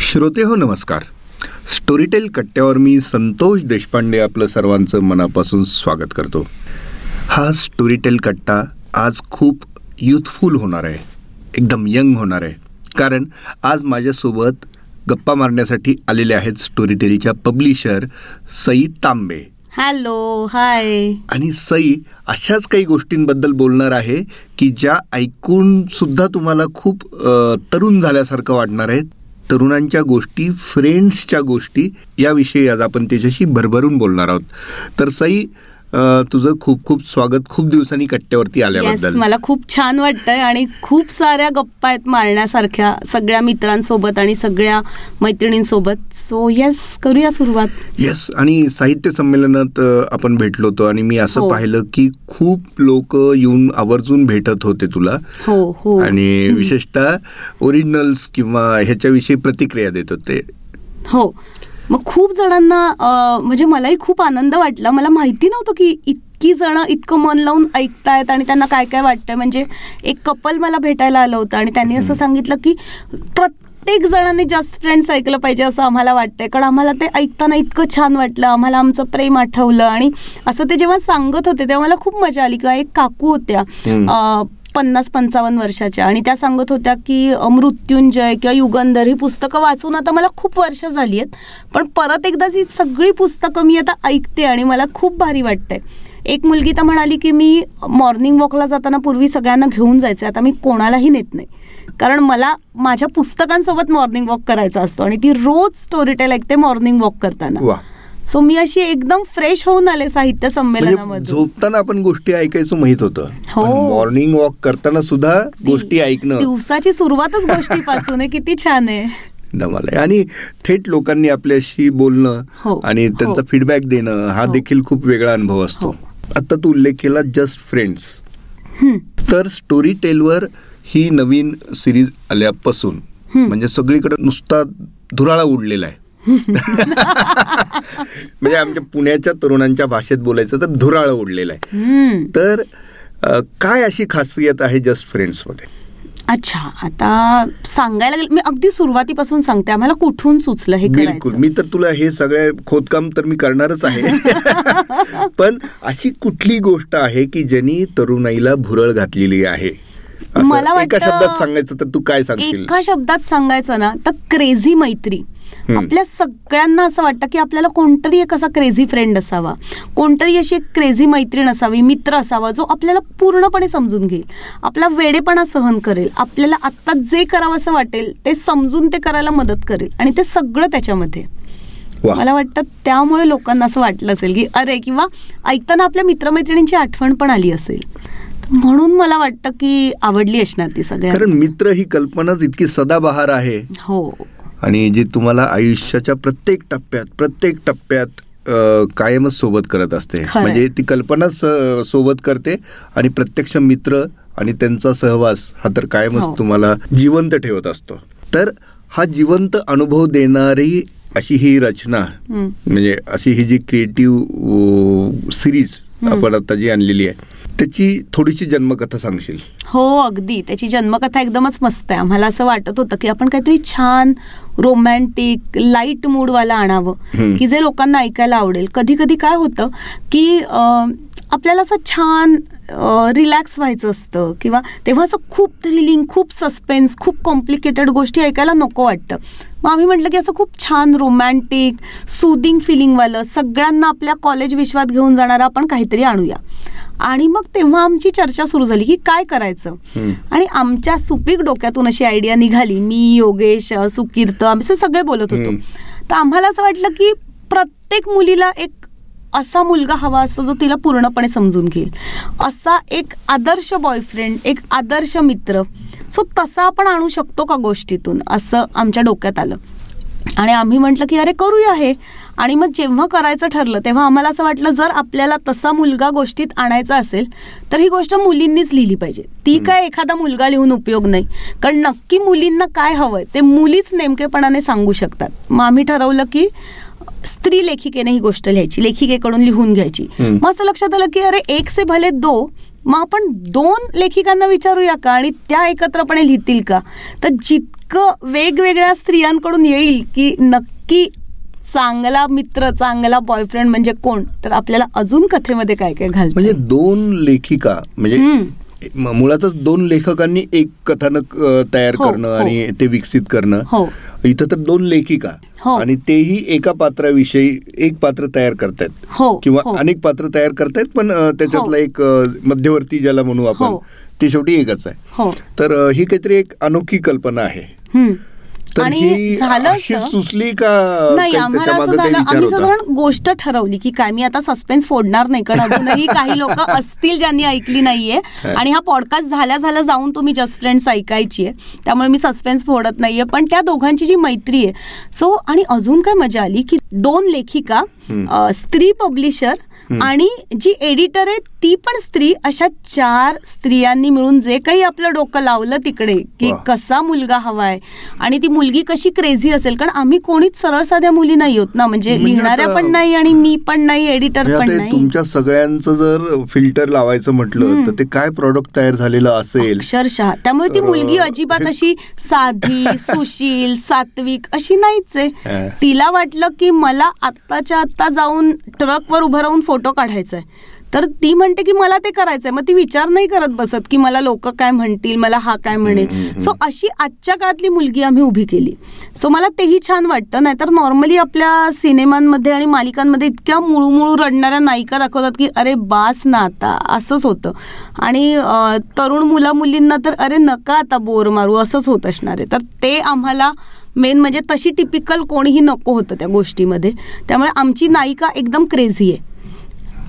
श्रोते हो नमस्कार. स्टोरीटेल कट्ट्यावर मी संतोष देशपांडे आपलं सर्वांचं मनापासून स्वागत करतो. हा स्टोरीटेल कट्टा आज खूप युथफुल होणार आहे. एकदम यंग होणार आहे. कारण आज माझ्यासोबत गप्पा मारण्यासाठी आलेले आहेत स्टोरीटेलच्या publisher Sai Tambe. Hello hi आणि सई अशाच काही गोष्टींबद्दल बोलणार आहे की ज्या ऐकून सुद्धा तुम्हाला खूप तरुण झाल्यासारखं वाटणार आहे. तरुणांच्या गोष्टी फ्रेंड्सच्या गोष्टी याविषयी आज आपण त्याच्याशी भरभरून बोलणार आहोत. तर सई तुझं खूप खूप स्वागत खूप दिवसांनी कट्ट्यावरती येस आल्याबद्दल मला खूप छान वाटतंय आणि खूप साऱ्या गप्पा आहेत मारण्यासारख्या सगळ्या मित्रांसोबत आणि सगळ्या मैत्रिणींसोबत. सो येस करूया सुरुवात. येस आणि साहित्य संमेलनात आपण भेटलो होतो आणि मी असं हो. पाहिलं की खूप लोक येऊन आवर्जून भेटत होते तुला. हो हो. आणि विशेषतः ओरिजिनल्स किंवा ह्याच्याविषयी प्रतिक्रिया देत होते. हो. मग खूप जणांना म्हणजे मलाही खूप आनंद वाटला. मला माहिती नव्हतं की इतकी जण इतकं मन लावून ऐकतायत आणि त्यांना काय काय वाटतंय. म्हणजे एक कपल मला भेटायला आलं होतं आणि त्यांनी असं सांगितलं की प्रत्येक जणांनी जस्ट फ्रेंड्स ऐकलं पाहिजे असं आम्हाला वाटतंय. कारण आम्हाला ते ऐकताना इतकं छान वाटलं. आम्हाला आमचं प्रेम आठवलं आणि असं ते जेव्हा सांगत होते तेव्हा मला खूप मजा आली किंवा एक काकू होत्या. पन्नास पंचावन्न वर्षाच्या आणि त्या सांगत होत्या की मृत्युंजय किंवा युगंधर ही पुस्तकं वाचून आता मला खूप वर्ष झाली आहेत पण परत एकदा ही सगळी पुस्तकं मी आता ऐकते आणि मला खूप भारी वाटतंय. एक मुलगी तर म्हणाली की मी मॉर्निंग वॉकला जाताना पूर्वी सगळ्यांना घेऊन जायचं आता मी कोणालाही नेत नाही. कारण मला माझ्या पुस्तकांसोबत मॉर्निंग वॉक करायचा असतो आणि ती रोज स्टोरी टेल ऐकते मॉर्निंग वॉक करताना. सो मी अशी एकदम फ्रेश होऊन आले साहित्य म्हणजे संमेलनामध्ये झोपताना आपण गोष्टी ऐकायचं माहीत होतं. हो. मॉर्निंग वॉक करताना सुद्धा गोष्टी ऐकणं. दिवसाची सुरुवातच गोष्टीपासून आहे. किती छान आहे. आणि थेट लोकांनी आपल्याशी बोलणं हो, आणि त्यांचा हो. फीडबॅक देणं हा हो. देखील खूप वेगळा अनुभव असतो. हो. आता तू उल्लेख केला जस्ट फ्रेंड्स. तर स्टोरी टेलवर ही नवीन सिरीज आल्यापासून म्हणजे सगळीकडे नुसता धुराळा उडलेला आहे. म्हणजे आमच्या पुण्याच्या तरुणांच्या भाषेत बोलायचं तर धुराळा उडलेला आहे. तर काय अशी खासियत आहे जस्ट फ्रेंड्समध्ये? अच्छा आता सांगायला गेलं मी अगदी सुरुवातीपासून सांगते आम्हाला कुठून सुचलं हे बिलकुल. मी तर तुला हे सगळे खोदकाम तर मी करणारच आहे. पण अशी कुठली गोष्ट आहे की ज्यांनी तरुणाईला भुरळ घातलेली आहे? मला एका शब्दात सांगायचं तर तू काय सांगशील? एका शब्दात सांगायचं ना तर क्रेझी मैत्री. आपल्या सगळ्यांना असं वाटतं की आपल्याला कोणतरी एक असा क्रेझी फ्रेंड असावा. कोणतरी अशी एक क्रेझी मैत्रीण असावी मित्र असावा जो आपल्याला पूर्णपणे समजून घेईल. आपला वेडेपणा सहन करेल. आपल्याला आत्ता जे करावं असं वाटेल ते समजून ते करायला मदत करेल. आणि ते सगळं त्याच्यामध्ये. मला वाटतं त्यामुळे लोकांना असं वाटलं असेल की अरे किंवा ऐकताना आपल्या मित्रमैत्रिणींची आठवण पण आली असेल. म्हणून मला वाटतं की आवडली असणार ती सगळ्या कारण मित्र ही कल्पनाच इतकी सदाबहार आहे. हो. आणि जी तुम्हाला आयुष्याच्या प्रत्येक टप्प्यात प्रत्येक टप्प्यात कायमच सोबत करत असते. म्हणजे ती कल्पनाच स- सोबत करते आणि प्रत्यक्ष मित्र आणि त्यांचा सहवास हा तर कायमच हो. तुम्हाला जिवंत ठेवत असतो तर हा जिवंत अनुभव देणारी अशी ही रचना. म्हणजे अशी ही जी क्रिएटिव्ह सिरीज आपण आता जी आणलेली आहे त्याची थोडीशी जन्मकथा सांगशील? हो अगदी. त्याची जन्मकथा एकदमच मस्त आहे. आम्हाला असं वाटत होतं की आपण काहीतरी छान रोमॅन्टिक लाइट मूडवाला आणावं. की जे लोकांना ऐकायला आवडेल. कधी कधी काय होतं की आपल्याला असं छान रिलॅक्स व्हायचं असतं. किंवा तेव्हा असं खूप थ्रिलिंग खूप सस्पेन्स खूप कॉम्प्लिकेटेड गोष्टी ऐकायला नको वाटतं. मग आम्ही म्हटलं की असं खूप छान रोमॅन्टिक सुदिंग फिलिंगवालं सगळ्यांना आपल्या कॉलेज विश्वात घेऊन जाणारं आपण काहीतरी आणूया. आणि मग तेव्हा आमची चर्चा सुरू झाली की काय करायचं. आणि आमच्या सुपीक डोक्यातून अशी आयडिया निघाली. मी योगेश सुकीर्त आम्ही असं सगळे बोलत होतो. तर आम्हाला असं वाटलं की प्रत्येक मुलीला एक असा मुलगा हवा असतो जो तिला पूर्णपणे समजून घेईल. असा एक आदर्श बॉयफ्रेंड एक आदर्श मित्र सो तसा आपण आणू शकतो का गोष्टीतून? असं आमच्या डोक्यात आलं. आणि आम्ही म्हटलं की अरे करूया हे. आणि मग जेव्हा करायचं ठरलं तेव्हा आम्हाला असं वाटलं जर आपल्याला तसा मुलगा गोष्टीत आणायचा असेल तर ही गोष्ट मुलींनीच लिहिली पाहिजे. ती काय एखादा मुलगा लिहून उपयोग नाही. कारण नक्की मुलींना काय हवंय ते मुलीच नेमकेपणाने सांगू शकतात. मग आम्ही ठरवलं की स्त्री लेखिकेने ही गोष्ट लिहायची लेखिकेकडून लिहून घ्यायची. मग असं लक्षात आलं की अरे एक से भले दो मग आपण दोन लेखिकांना विचारूया का? आणि त्या एकत्रपणे लिहितील का? तर जितकं वेगवेगळ्या स्त्रियांकडून येईल की नक्की चांगला मित्र चांगला बॉयफ्रेंड म्हणजे कोण? तर आपल्याला अजून कथेमध्ये काय काय घालतं म्हणजे दोन लेखिका म्हणजे मुळातच दोन लेखकांनी एक कथानक तयार हो, करणं हो. आणि ते विकसित करणं. हो. इथं तर दोन लेखिका. आणि तेही एका पात्राविषयी एक पात्र तयार करतायत. किंवा. अनेक पात्र तयार करतायत पण त्याच्यातला एक मध्यवर्ती ज्याला म्हणू आपण. ते शेवटी एकच आहे. तर ही काहीतरी एक अनोखी कल्पना आहे. आणि झालं सुचली का नाही आम्हाला असं झालं आम्ही? साधारण गोष्ट ठरवली की काय मी आता सस्पेन्स फोडणार नाही कारण अजूनही काही लोक असतील ज्यांनी ऐकली नाहीये. आणि हा पॉडकास्ट झाल्या झाल्या जाऊन तुम्ही जस्ट फ्रेंड्स ऐकायची आहे त्यामुळे मी सस्पेन्स फोडत नाहीये पण त्या दोघांची जी मैत्री आहे सो आणि अजून काय मजा आली की दोन लेखिका स्त्री पब्लिशर आणि जी एडिटर आहे ती पण स्त्री अशा चार स्त्रियांनी मिळून जे काही आपलं डोकं लावलं तिकडे की. कसा मुलगा हवाय. आणि ती मुलगी कशी क्रेझी असेल कारण आम्ही कोणीच सरळ साध्या मुली नाही होत ना म्हणजे म्हणजे लिहिणाऱ्या पण नाही आणि मी पण नाही एडिटर म्हणजे पण नाही. तुमच्या सगळ्यांचं जर फिल्टर लावायचं म्हटलं तर ते काय प्रॉडक्ट तयार झालेलं असेल? अक्षरशः. त्यामुळे ती मुलगी अजिबात अशी साधी सुशील सात्विक अशी नाहीच. आहे. तिला वाटलं की मला आत्ताच्या आत्ता जाऊन ट्रकवर उभं राहून फोटो काढायचा आहे तर ती म्हणते की मला ते करायचंय. मग ती विचार नाही करत बसत की मला लोक काय म्हणतील मला हा काय म्हणेल. सो अशी आजच्या काळातली मुलगी आम्ही उभी केली. सो मला तेही छान वाटतं. नाहीतर नॉर्मली आपल्या सिनेमांमध्ये आणि मालिकांमध्ये इतक्या मुळूमुळू रडणाऱ्या नायिका दाखवतात की अरे बास ना आता. असंच होतं. आणि तरुण मुला मुलींना तर अरे नका आता बोर मारू. असंच होत असणार आहे. तर ते आम्हाला मेन म्हणजे तशी टिपिकल कोणीही नको होतं त्या गोष्टीमध्ये. त्यामुळे आमची नायिका एकदम क्रेझी आहे.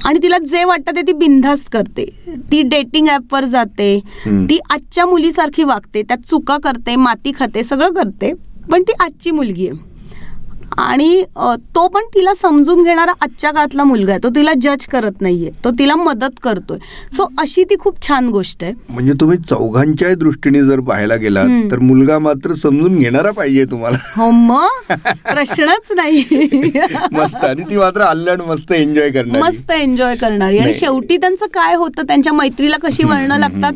आणि तिला जे वाटतं ते ती बिनधास्त करते. ती डेटिंग ॲपवर जाते. ती आजच्या मुलीसारखी वागते. त्यात चुका करते माती खाते सगळं करते. पण ती आजची मुलगी आहे. आणि तो पण तिला समजून घेणारा आजच्या काळातला मुलगा आहे. तो तिला जज करत नाहीये. तो तिला मदत करतोय. सो अशी ती खूप छान गोष्ट आहे. म्हणजे तुम्ही चौघांच्याही दृष्टीने जर पाहायला गेलात हम्म. तर मुलगा मात्र समजून घेणारा पाहिजे तुम्हाला. हो मग प्रश्नच नाही. मस्त. आणि ती मात्र अल्लड मस्त एन्जॉय करणार. मस्त एन्जॉय करणारी. आणि. शेवटी त्यांचं काय होतं? त्यांच्या मैत्रीला कशी वळणं लागतात?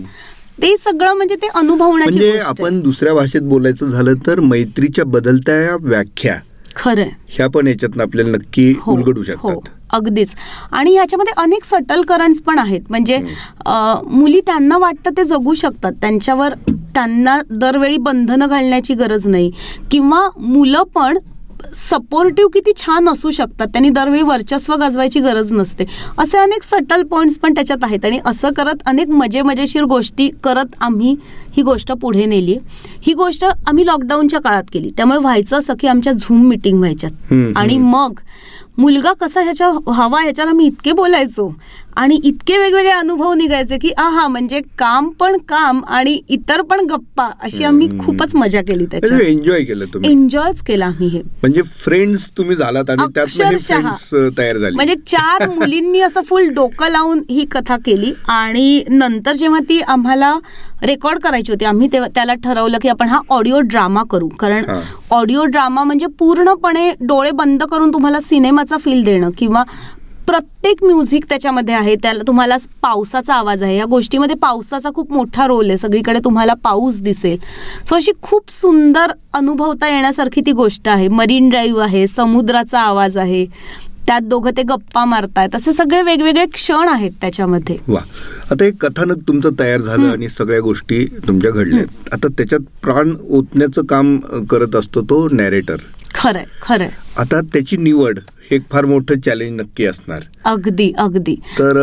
ते सगळं म्हणजे ते अनुभवण्याची म्हणजे. आपण दुसऱ्या भाषेत बोलायचं झालं तर मैत्रीच्या बदलत्या व्याख्या खरंय ह्या पण याच्यातनं आपल्याला नक्की हो, उलगडू हो शकतात अगदीच. आणि ह्याच्यामध्ये अनेक सटल करंट्स पण आहेत. म्हणजे मुली त्यांना वाटतं ते जगू शकतात. त्यांच्यावर त्यांना दरवेळी बंधनं घालण्याची गरज नाही. किंवा मुलं पण सपोर्टिव्ह किती छान असू शकतात. त्यांनी दरवेळी वर्चस्व गाजवायची गरज नसते. असे अनेक सटल पॉइंट्स पण त्याच्यात आहेत आणि असं करत अनेक मजे मजेशीर गोष्टी करत आम्ही ही गोष्ट पुढे नेली ही गोष्ट आम्ही लॉकडाऊनच्या काळात केली. त्यामुळे व्हायचं असं की आमच्या झूम मिटिंग व्हायच्यात. आणि मग मुलगा कसा ह्याच्या हवा ह्याच्यावर आम्ही इतके बोलायचो. आणि इतके वेगवेगळे अनुभव निघायचे की आहा म्हणजे काम पण काम आणि इतर पण गप्पा अशी आम्ही खूपच मजा केली त्याच्यात. एन्जॉय केलं तुम्ही. एन्जॉयच केला आम्ही हे. म्हणजे फ्रेंड्स तुम्ही झालात आणि हे अक्षरशः. फ्रेंड्स तयार झाले. म्हणजे चार मुलींनी असं फुल डोकं लावून ही कथा केली आणि नंतर जेव्हा ती आम्हाला रेकॉर्ड करायची होती. आम्ही तेव्हा त्याला ठरवलं की आपण हा ऑडिओ ड्रामा करू. कारण. ऑडिओ ड्रामा म्हणजे पूर्णपणे डोळे बंद करून तुम्हाला सिनेमाचा फील देणं किंवा प्रत्येक म्युझिक त्याच्यामध्ये आहे. त्याला तुम्हाला पावसाचा आवाज आहे. या गोष्टीमध्ये पावसाचा खूप मोठा रोल आहे. सगळीकडे तुम्हाला पाऊस दिसेल. सो अशी खूप सुंदर अनुभवता येण्यासारखी ती गोष्ट आहे. मरीन ड्राईव्ह आहे. समुद्राचा आवाज आहे. त्यात दोघं ते गप्पा मारतायत. असे सगळे वेगवेगळे क्षण आहेत त्याच्यामध्ये. वा. आता एक कथानक तुमचं तयार झालं आणि सगळ्या गोष्टी तुमच्या घडल्यात. आता त्याच्यात प्राण ओतण्याचं काम करत असतो तो नॅरेटर खरंय खरंय. आता त्याची निवड. एक फार मोठं चॅलेंज नक्की असणार. अगदी अगदी. तर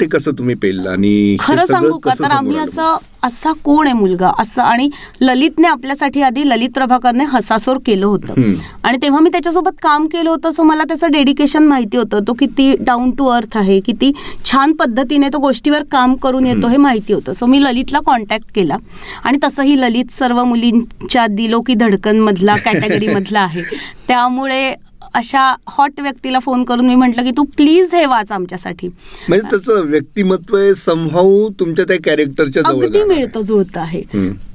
ते कसं तुम्ही पेललं आणि खरं सांगू का? तर आम्ही? असं असा कोण आहे मुलगा? असं आणि ललितने आपल्यासाठी आधी ललित प्रभाकरने हसासोर केलं होतं. आणि तेव्हा मी त्याच्यासोबत काम केलं होतं सो मला त्याचं डेडिकेशन माहिती होतं. तो किती डाऊन टू अर्थ आहे किती छान पद्धतीने तो गोष्टीवर काम करून येतो हे माहिती होतं. सो मी ललितला कॉन्टॅक्ट केला. आणि तसंही ललित सर्व मुलींच्या दिलो की धडकन मधला कॅटेगरी मधला आहे. त्यामुळे अशा हॉट व्यक्तीला फोन करून मी म्हटलं की तू प्लीज हे वाच आमच्यासाठी म्हणजे त्याचं व्यक्तिमत्व संभावू तुमच्या त्या कॅरेक्टरच्या अगदी. मिळतं जुळतं आहे.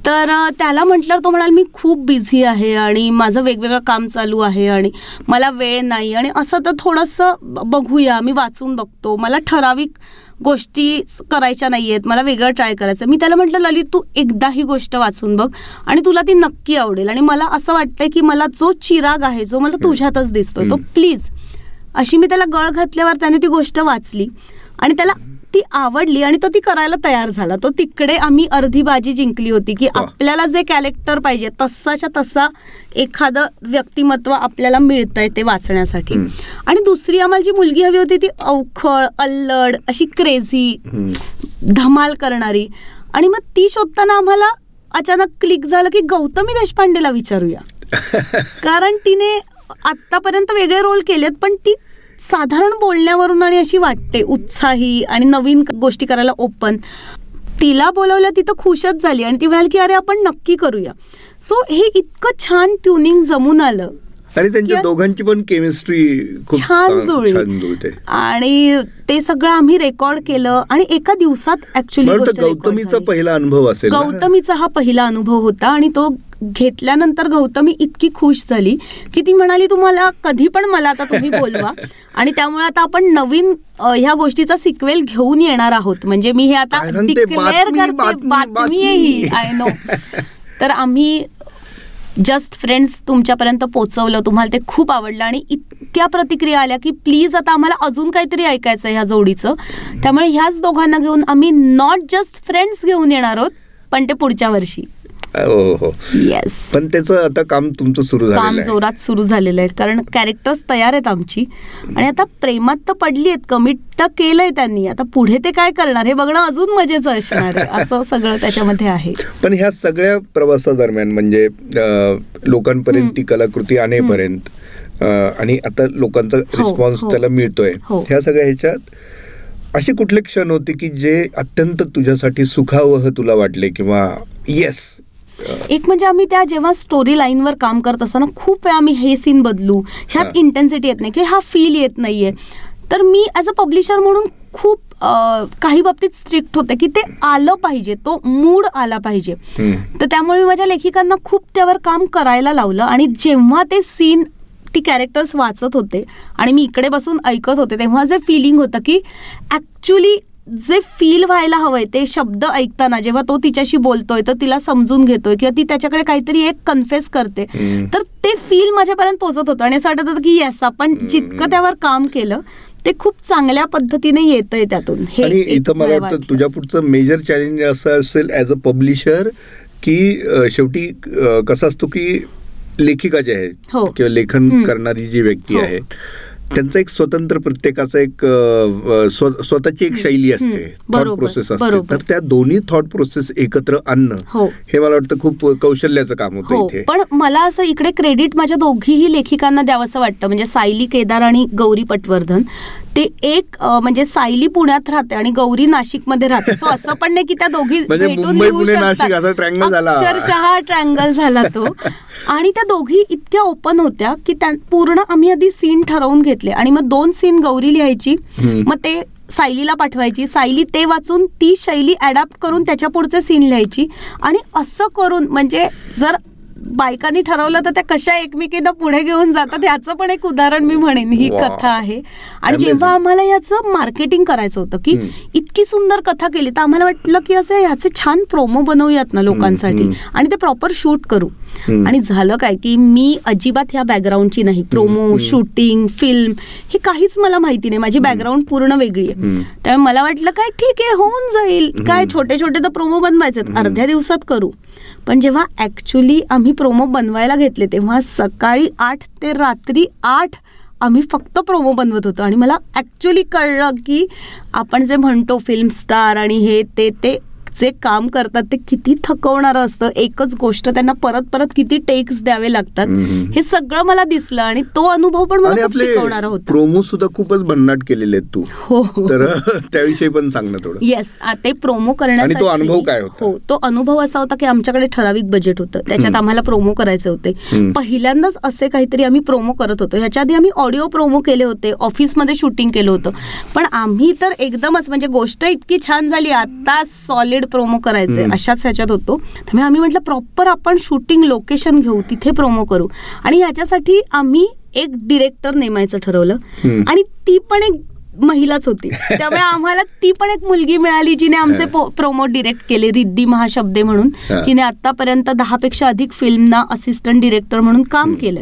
तर त्याला म्हटल्यावर तो म्हणाल मी खूप बिझी आहे आणि माझं वेगवेगळं काम चालू आहे आणि मला वेळ नाही आणि असं तर थोडंसं बघूया मी वाचून बघतो मला ठराविक गोष्टी करायच्या नाहीयेत मला वेगळं ट्राय करायचं मी त्याला म्हटलं ललित तू एकदा ही गोष्ट वाचून बघ आणि तुला ती नक्की आवडेल. आणि मला असं वाटतंय की मला जो चिराग आहे जो मला तुझ्यातच दिसतोय तो प्लीज अशी मी त्याला गळ घातल्यावर त्याने ती गोष्ट वाचली आणि त्याला ती आवडली आणि तो ती करायला तयार झाला. तो तिकडे आम्ही अर्धी बाजी जिंकली होती की. आपल्याला जे कॅरेक्टर पाहिजे तसाच्या तसा एखादं व्यक्तिमत्व आपल्याला मिळतंय ते वाचण्यासाठी. आणि दुसरी आम्हाला जी मुलगी हवी होती ती अवखळ अल्लड अशी क्रेझी धमाल करणारी. आणि मग ती शोधताना आम्हाला अचानक क्लिक झालं की गौतमी देशपांडेला विचारूया. कारण तिने आतापर्यंत वेगळे रोल केलेत पण ती साधारण बोलण्यावरून आणि अशी वाटते उत्साही आणि नवीन गोष्टी करायला ओपन तिला बोलवलं ती तर खुशच झाली आणि ती म्हणाली की अरे आपण नक्की करूया. सो हे इतकं छान ट्युनिंग जमून आलं. आणि त्यांच्या दोघांची पण केमिस्ट्री छान जुळली. आणि ते सगळं आम्ही रेकॉर्ड केलं आणि एका दिवसात ऍक्च्युली गौतमीचा पहिला अनुभव असेल? गौतमीचा हा पहिला अनुभव होता आणि तो घेतल्यानंतर गौतमी इतकी खुश झाली की ती म्हणाली तुम्हाला कधी पण मला आता तुम्ही बोलवा आणि त्यामुळे आता आपण नवीन ह्या गोष्टीचा सिक्वेल घेऊन येणार आहोत म्हणजे मी हे आता? डिक्लेअर करते बातमी, ही. आय नो तर आम्ही जस्ट फ्रेंड्स तुमच्यापर्यंत पोहोचवलं तुम्हाला ते खूप आवडलं आणि इतक्या प्रतिक्रिया आल्या की प्लीज आता आम्हाला अजून काहीतरी ऐकायचं ह्या जोडीचं त्यामुळे ह्याच दोघांना घेऊन आम्ही नॉट जस्ट फ्रेंड्स घेऊन येणार आहोत पण ते पुढच्या वर्षी हो हो येस पण त्याचं आता काम तुमचं सुरू काम झालेलं आहे. जोरात सुरू झालेलं आहे. कारण कॅरेक्टर्स तयार आहेत आमची. आणि आता प्रेमात तर पडली आहेत कमिट तर केलंय त्यांनी. आता पुढे ते काय करणार हे बघणं अजून मजेचं असणार आहे. असं सगळं त्याच्यामध्ये आहे. पण ह्या सगळ्या प्रवासादरम्यान म्हणजे लोकांपर्यंत ती कलाकृती आणेपर्यंत आणि आता लोकांचा रिस्पॉन्स हो. त्याला मिळतोय. हो. ह्या सगळ्या ह्याच्यात असे कुठले क्षण होते की जे अत्यंत तुझ्यासाठी सुखावह तुला वाटले किंवा येस एक म्हणजे आम्ही त्या जेव्हा स्टोरी लाईनवर काम करत असताना खूप वेळा आम्ही हे सीन बदलू ह्यात. इंटेन्सिटी येत नाही किंवा हा फील येत नाहीये तर मी ॲज अ पब्लिशर म्हणून खूप काही बाबतीत स्ट्रिक्ट होते की ते आलं पाहिजे तो मूड आला पाहिजे. तर त्यामुळे मी माझ्या लेखिकांना खूप त्यावर काम करायला लावलं आणि जेव्हा ते सीन ती कॅरेक्टर्स वाचत होते आणि मी इकडे बसून ऐकत होते तेव्हा जे फिलिंग होतं की ॲक्च्युली जे फील व्हायला हवंय ते शब्द ऐकताना जेव्हा तो तिच्याशी बोलतोय तर तिला समजून घेतोय किंवा ती त्याच्याकडे काहीतरी एक कन्फेस करते. तर ते फील माझ्यापर्यंत पोहोचत होतं आणि असं वाटत होतं की येस आपण जितकं त्यावर काम केलं ते खूप चांगल्या पद्धतीने येतंय त्यातून हे इथं मला वाटतं तुझ्या पुढचं मेजर चॅलेंज असं असेल ॲज अ पब्लिशर की शेवटी कसं असतो की लेखिका जे आहेत हो. किंवा लेखन. करणारी जी व्यक्ती हो. आहे त्यांचं एक स्वतंत्र प्रत्येकाचं एक स्वतःची एक शैली असते. थॉट बरोबर, प्रोसेस असते. तर त्या दोन्ही थॉट प्रोसेस एकत्र आणणं हो. हे मला वाटतं खूप कौशल्याचं काम होतं हो. इथे. पण मला असं इकडे क्रेडिट माझ्या दोघीही लेखिकांना द्यावंसं वाटतं. म्हणजे सायली केदार आणि गौरी पटवर्धन. ते एक म्हणजे सायली पुण्यात राहते आणि गौरी नाशिकमध्ये राहते. सो असं पण नाही की त्या दोघी म्हणजे. अक्षरशः ट्रँगल झाला तो. आणि त्या दोघी इतक्या ओपन होत्या की त्या पूर्ण आम्ही आधी सीन ठरवून घेतले. आणि मग दोन सीन गौरी लिहायची. मग ते सायलीला पाठवायची. सायली ते वाचून ती शैली अडॅप्ट करून त्याच्या पुढचे सीन लिहायची. आणि असं करून म्हणजे जर बायकांनी ठरवलं तर त्या कशा एकमेकींना पुढे घेऊन जातात ह्याचं पण एक उदाहरण मी म्हणेन ही. कथा आहे आणि. जेव्हा आम्हाला याचं मार्केटिंग करायचं होतं की. इतकी सुंदर कथा केली तर आम्हाला वाटलं की असं ह्याचे छान प्रोमो बनवूयात ना लोकांसाठी. आणि ते प्रॉपर शूट करू. आणि झालं काय की मी अजिबात ह्या बॅकग्राऊंडची नाही. प्रोमो शूटिंग फिल्म हे काहीच मला माहिती नाही. माझी बॅकग्राऊंड पूर्ण वेगळी आहे. त्यामुळे मला वाटलं काय ठीक आहे होऊन जाईल. काय छोटे छोटे तर प्रोमो बनवायचे अर्ध्या दिवसात करू. पण जेव्हा ऍक्च्युली आम्ही प्रोमो बनवायला घेतले तेव्हा सकाळी आठ ते रात्री आठ आम्ही फक्त प्रोमो बनवत होतो. आणि मला ऍक्च्युली कळलं की आपण जे म्हणतो फिल्म स्टार आणि हे ते ते जे काम करतात ते किती थकवणारं असतं. एकच गोष्ट त्यांना परत परत किती टेक्स द्यावे लागतात. हे सगळं मला दिसलं आणि तो अनुभव पण मला शिकवणारा होता. प्रोमो सुद्धा खूपच भन्नाट केलेले आहेत तू. हो हो. तर त्याविषयी पण सांग ना थोडं. येस ते प्रोमो करण्यासाठी तो अनुभव काय होता? हो तो अनुभव असा होता की आमच्याकडे ठराविक बजेट होतं. त्याच्यात आम्हाला प्रोमो करायचे होते. पहिल्यांदाच असे काहीतरी आम्ही प्रोमो करत होतो. ह्याच्या आधी आम्ही ऑडिओ प्रोमो केले होते ऑफिसमध्ये शूटिंग केलं होतं. पण आम्ही तर एकदमच म्हणजे गोष्ट इतकी छान झाली. आता सॉलिड प्रोमो करायचे अशाच ह्याच्यात होतो. त्यामुळे आम्ही म्हटलं प्रॉपर आपण शूटिंग लोकेशन घेऊ तिथे प्रोमो करू. आणि ह्याच्यासाठी आम्ही एक डिरेक्टर नेमायचं ठरवलं. आणि ती पण एक महिलाच होती. त्यामुळे आम्हाला ती पण एक मुलगी मिळाली जिने आमचे प्रोमो डिरेक्ट केले रिद्धी महाशब्दे म्हणून. जिने आतापर्यंत दहापेक्षा अधिक फिल्मना असिस्टंट डिरेक्टर म्हणून काम केलं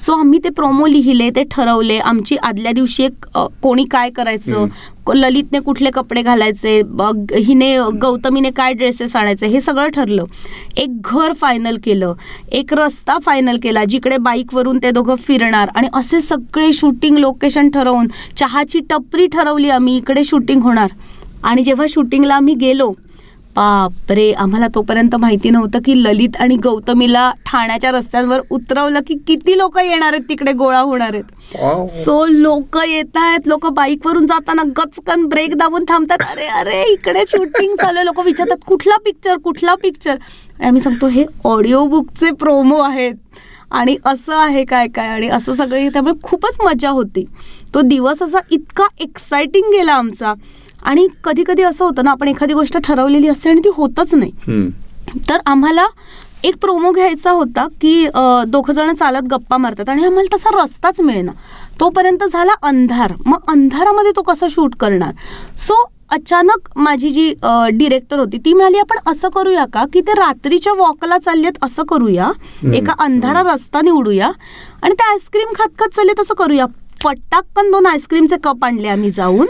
सो आम्ही ते प्रोमो लिहिले ते ठरवले. आमची आदल्या दिवशी एक कोणी काय करायचं? ललितने कुठले कपडे घालायचे? हिने गौतमीने काय ड्रेसेस आणायचे? हे सगळं ठरलं. एक घर फायनल केलं. एक रस्ता फायनल केला जिकडे बाईकवरून ते दोघं फिरणार. आणि असे सगळे शूटिंग लोकेशन ठरवून चहाची टपरी ठरवली आम्ही इकडे शूटिंग होणार. आणि जेव्हा शूटिंगला आम्ही गेलो बापरे आम्हाला तोपर्यंत माहिती नव्हतं की ललित आणि गौतमीला ठाण्याच्या रस्त्यांवर उतरवलं की किती लोक येणार आहेत तिकडे गोळा होणार आहेत. सो लोक येत आहेत लोक बाईकवरून जाताना गचकन ब्रेक दाबून थांबतात. अरे अरे इकडे शूटिंग चालू लोक विचारतात कुठला पिक्चर कुठला पिक्चर आणि आम्ही सांगतो हे ऑडिओ बुकचे प्रोमो आहेत. आणि असं आहे काय काय? आणि असं सगळे त्यामुळे खूपच मजा होती. तो दिवस असा इतका एक्साइटिंग गेला आमचा. आणि कधी कधी असं होतं ना आपण एखादी गोष्ट ठरवलेली असते आणि ती होतच नाही. तर आम्हाला एक प्रोमो घ्यायचा होता की दोघं जण चालत गप्पा मारतात आणि आम्हाला तसा रस्ताच मिळेना. तोपर्यंत झाला अंधार. मग अंधारामध्ये तो कसा शूट करणार? सो अचानक माझी जी डिरेक्टर होती ती म्हणाली आपण असं करूया का? की ते रात्रीच्या वॉकला चाललेत असं करूया. एका अंधारा रस्ता निवडूया. आणि ते आईस्क्रीम खात खात चाललेत असं करूया. पटाकन दोन आईस्क्रीमचे कप आणले आम्ही जाऊन.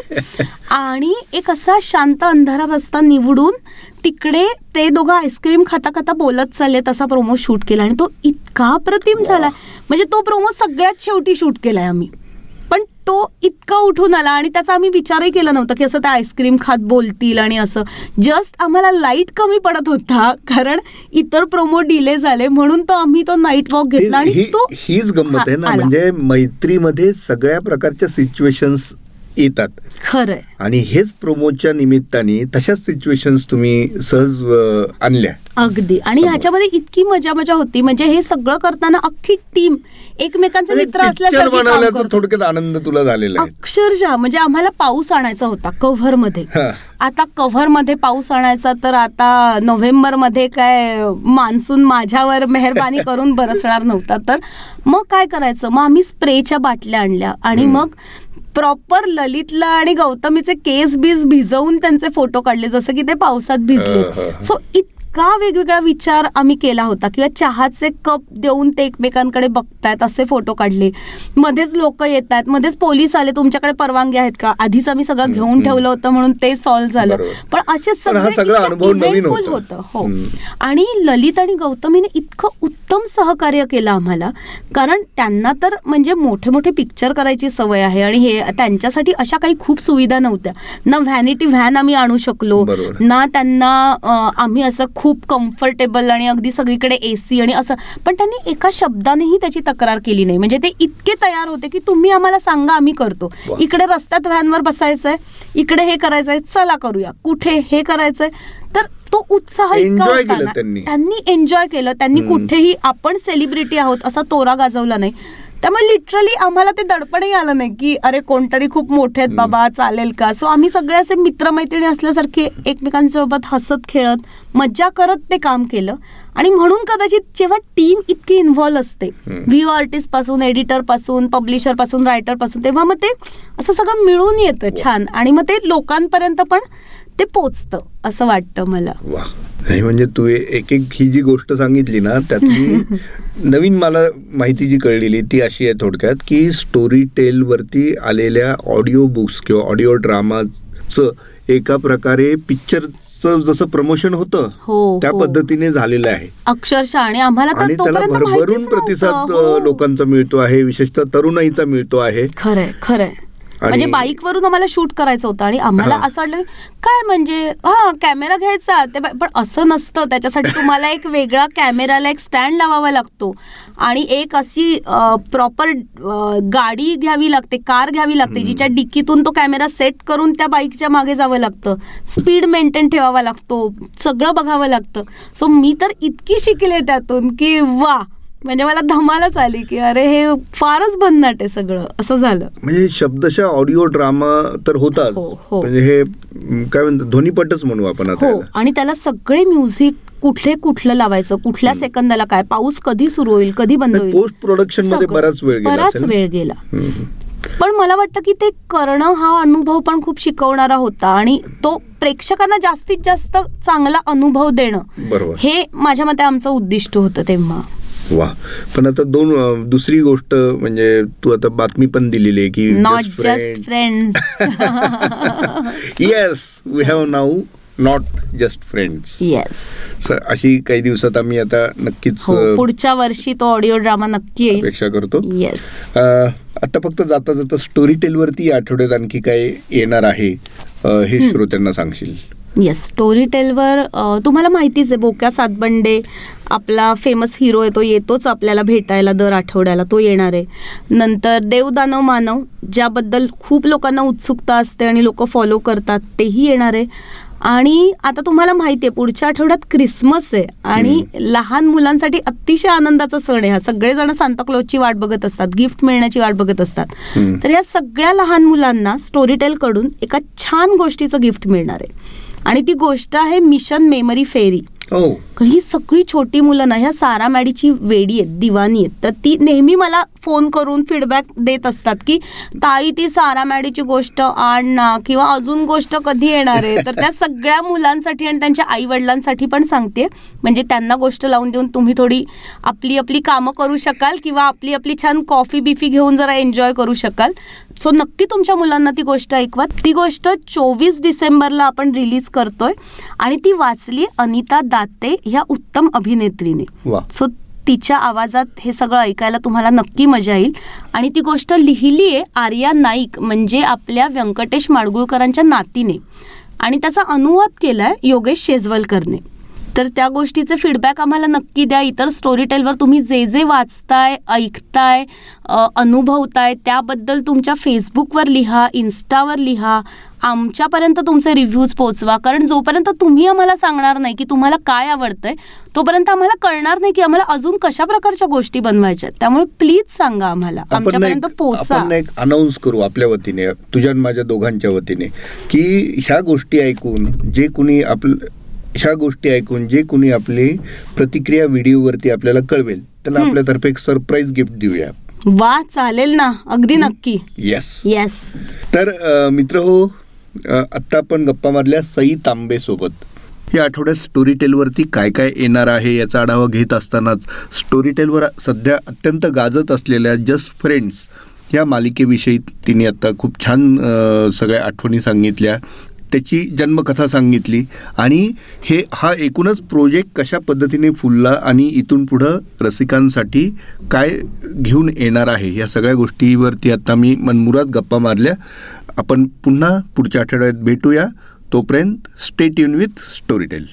आणि एक असा शांत अंधारा रस्ता निवडून तिकडे ते दोघं आईस्क्रीम खाता खाता बोलत चाललेत असा प्रोमो शूट केला. आणि तो इतका प्रतिम झाला. म्हणजे तो प्रोमो सगळ्यात शेवटी शूट केलाय आम्ही. तो इतका उठून आला आणि त्याचा आम्ही विचारही केला नव्हता की असं ते आईस्क्रीम खात बोलतील आणि असं. जस्ट आम्हाला लाइट कमी पडत होता कारण इतर प्रोमो डिले झाले म्हणून तो आम्ही तो नाईट वॉक घेतला आणि तो हीच गंमत आहे ना. म्हणजे मैत्रीमध्ये सगळ्या प्रकारच्या सिच्युएशन्स येतात. खरंय. आणि हेच प्रोमोच्या निमित्ताने तशाच सिच्युएशन्स तुम्ही सहज आणल्या. अगदी. आणि. ह्याच्यामध्ये इतकी मजा मजा होती. म्हणजे हे सगळं करताना अख्खी टीम एकमेकांचे मित्र असल्यासारखी करतो. थोडक्यात आनंद तुला झालेला अक्षरशः. म्हणजे आम्हाला पाऊस आणायचा होता कव्हरमध्ये. आता कव्हरमध्ये पाऊस आणायचा तर आता नोव्हेंबरमध्ये काय मान्सून माझ्यावर मेहरबानी करून बरसणार नव्हता तर मग काय करायचं? मग आम्ही स्प्रेच्या बाटल्या आणल्या आणि मग प्रॉपर ललितला आणि गौतमीचे केस बीस भिजवून त्यांचे फोटो काढले जसं की ते पावसात भिजले. सो इतका वेगवेगळा विचार आम्ही केला होता किंवा चहाचे कप देऊन ते एकमेकांकडे बघतायत असे फोटो काढले मध्येच लोक येत आहेत मध्येच पोलीस आले तुमच्याकडे परवानगी आहेत का आधीच आम्ही सगळं घेऊन ठेवलं होतं म्हणून ते सॉल्व्ह झालं. पण असे सगळे होता. हो. आणि ललित आणि गौतमीने इतकं उत्तम सहकार्य केलं आम्हाला कारण त्यांना तर म्हणजे मोठे मोठे पिक्चर करायची सवय आहे आणि हे त्यांच्यासाठी अशा काही खूप सुविधा नव्हत्या ना व्हॅनिटी व्हॅन आम्ही आणू शकलो. ना त्यांना आम्ही असं खूप कम्फर्टेबल आणि अगदी सगळीकडे एसी आणि असं. पण त्यांनी एका शब्दानेही त्याची तक्रार केली नाही. म्हणजे ते इतके तयार होते की तुम्ही आम्हाला सांगा आम्ही करतो. इकडे रस्त्यात व्हॅनवर बसायचंय इकडे हे करायचंय चला करूया. कुठे हे करायचंय? तर तो उत्साह. त्यांनी. एन्जॉय केलं. त्यांनी कुठेही आपण सेलिब्रिटी आहोत असा तोरा गाजवला नाही. त्यामुळे लिटरली आम्हाला ते दडपणही आलं नाही की अरे कोणतरी खूप मोठे आहेत बाबा चालेल का? सो आम्ही सगळे असे मित्रमैत्रिणी असल्यासारखे एकमेकांसोबत हसत खेळत मज्जा करत ते काम केलं. आणि म्हणून कदाचित जेव्हा टीम इतकी इन्व्हॉल्व असते व्ह्यू आर्टिस्टपासून एडिटरपासून पब्लिशरपासून रायटरपासून तेव्हा मग ते असं सगळं मिळून येतं छान. आणि मग ते लोकांपर्यंत पण ते पोचतं असं वाटतं मला. वा. नाही म्हणजे तू एक एक ही जी गोष्ट सांगितली ना त्यातली नवीन मला माहिती जी कळलेली ती अशी आहे थोडक्यात की स्टोरी टेल वरती आलेल्या ऑडिओ बुक्स किंवा ऑडिओ ड्रामाचं एका प्रकारे पिक्चरचं जसं प्रमोशन होतं हो, त्या हो. पद्धतीने झालेलं आहे. अक्षरशः आणि आम्हाला आणि त्याला भरभरून प्रतिसाद हो. लोकांचा मिळतो आहे विशेषतः तरुणाईचा मिळतो आहे. खरंय खरंय. म्हणजे बाईकवरून आम्हाला शूट करायचं होतं आणि आम्हाला. असं वाटलं काय म्हणजे हा कॅमेरा घ्यायचा. ते पण असं नसतं. त्याच्यासाठी तुम्हाला एक वेगळा कॅमेराला एक स्टँड लावावा लागतो. आणि एक अशी प्रॉपर गाडी घ्यावी लागते कार घ्यावी लागते जिच्या डिक्कीतून तो कॅमेरा सेट करून त्या बाईकच्या मागे जावं लागतं. स्पीड मेंटेन ठेवावा लागतो. सगळं बघावं लागतं. सो मी तर इतकी शिकले त्यातून की वा म्हणजे मला धमालच आली की अरे हे फारच भन्नाट आहे सगळं असं झालं म्हणजे शब्दशः ऑडिओ ड्रामा तर होताच हो, हो. म्हणजे हे काय म्हणतो ध्वनीपटच म्हणू आपण आता हो. आणि त्याला सगळे म्युझिक कुठले कुठलं लावायचं कुठल्या सेकंदाला काय पाऊस कधी सुरू होईल कधी बंद होईल पोस्ट प्रोडक्शनमध्ये. बराच वेळ गेला बराच? वेळ गेला. पण मला वाटतं की ते करणं हा अनुभव पण खूप शिकवणारा होता आणि तो प्रेक्षकांना जास्तीत जास्त चांगला अनुभव देणं हे माझ्या मते आमचं उद्दिष्ट होतं तेव्हा वा. पण आता दोन दुसरी गोष्ट म्हणजे तू आता बातमी पण दिलेली आहे की not just friends yes we have now not just friends yes अशी काही दिवसात आम्ही आता नक्कीच हो पुढच्या वर्षी तो ऑडिओ ड्रामा नक्की येईल. अपेक्षा करतो. येस आता फक्त जाता जाता स्टोरी टेलवरती आठवड्यात आणखी काय येणार आहे हे श्रोत्यांना सांगशील? येस स्टोरी टेलवर तुम्हाला माहितीच आहे बोक्या सातबंडे आपला फेमस हिरो आहे तो येतोच आपल्याला भेटायला दर आठवड्याला तो येणार आहे. नंतर देवदानव मानव ज्याबद्दल खूप लोकांना उत्सुकता असते आणि लोक फॉलो करतात तेही येणार आहे. आणि आता तुम्हाला माहिती आहे पुढच्या आठवड्यात क्रिसमस आहे आणि लहान मुलांसाठी अतिशय आनंदाचा सण आहे. हा सगळेजण सांताक्लॉजची वाट बघत असतात गिफ्ट मिळण्याची वाट बघत असतात. तर या सगळ्या लहान मुलांना स्टोरीटेल कडून एका छान गोष्टीचं गिफ्ट मिळणार आहे. आणि ती गोष्ट आहे मिशन मेमरी फेरी. हो. कारण ही सगळी छोटी मुलं ना ह्या सारा मॅडीची वेडी आहेत दिवाणी आहेत. तर ती नेहमी मला फोन करून फीडबॅक देत असतात की ताई ती सारा मॅडीची गोष्ट आण ना किंवा अजून गोष्ट कधी येणार आहे? तर त्या सगळ्या मुलांसाठी आणि त्यांच्या आई वडिलांसाठी पण सांगते. म्हणजे त्यांना गोष्ट लावून देऊन तुम्ही थोडी आपली आपली कामं करू शकाल किंवा आपली आपली छान कॉफी बिफी घेऊन जरा एन्जॉय करू शकाल. सो नक्की तुमच्या मुलांना ती गोष्ट ऐकवा. ती गोष्ट चोवीस डिसेंबरला आपण रिलीज करतोय आणि ती वाचली अनिता दाते ह्या उत्तम अभिनेत्रीने. सो तिच्या आवाजात हे सगळं ऐकायला तुम्हाला नक्की मजा येईल. आणि ती गोष्ट लिहिली आहे आर्या नाईक म्हणजे आपल्या व्यंकटेश माडगुळकरांच्या नातीने. आणि त्याचा अनुवाद केलाय योगेश शेजवलकरने. तर त्या गोष्टीचे फीडबॅक आम्हाला नक्की द्या. इतर स्टोरी टेलवर तुम्ही जे जे वाचताय ऐकताय अनुभवताय त्याबद्दल तुमच्या फेसबुकवर लिहा इन्स्टावर लिहा. आमच्यापर्यंत तुमचे रिव्ह्यूज पोचवा कारण जोपर्यंत तुम्ही आम्हाला सांगणार नाही की तुम्हाला काय आवडतंय तोपर्यंत आम्हाला कळणार नाही की आम्हाला अजून कशा प्रकारच्या गोष्टी बनवायच्या. त्यामुळे प्लीज सांगा आम्हाला. आमच्यापर्यंत आपण एक अनाऊन्स करू आपल्या वतीने तुझ्या माझ्या दोघांच्या वतीने की ह्या गोष्टी ऐकून जे कुणी आपलं ह्या गोष्टी ऐकून जे कुणी आपली प्रतिक्रिया व्हिडिओवरती आपल्याला कळवेल त्याला आपल्यातर्फे एक सरप्राईज गिफ्ट देऊया. वा चालेल ना. अगदी नक्की. येस येस तर मित्र हो आत्ता आपण गप्पा मारल्या सई तांबे सोबत. या आठवड्यात स्टोरी टेलवरती काय काय येणार आहे याचा आढावा घेत असतानाच स्टोरी टेलवर सध्या अत्यंत गाजत असलेल्या जस्ट फ्रेंड्स या मालिकेविषयी तिने आता खूप छान सगळ्या आठवणी सांगितल्या. त्याची जन्मकथा सांगितली. आणि हे हा एकूणच प्रोजेक्ट कशा पद्धतीने फुलला आणि इथून पुढं रसिकांसाठी काय घेऊन येणार आहे? या सगळ्या गोष्टीवरती आता मी मनमुरात गप्पा मारल्या. आपण पुन्हा पुढच्या आठवड्यात भेटूया. तोपर्यंत स्टेट युन विथ स्टोरीटेल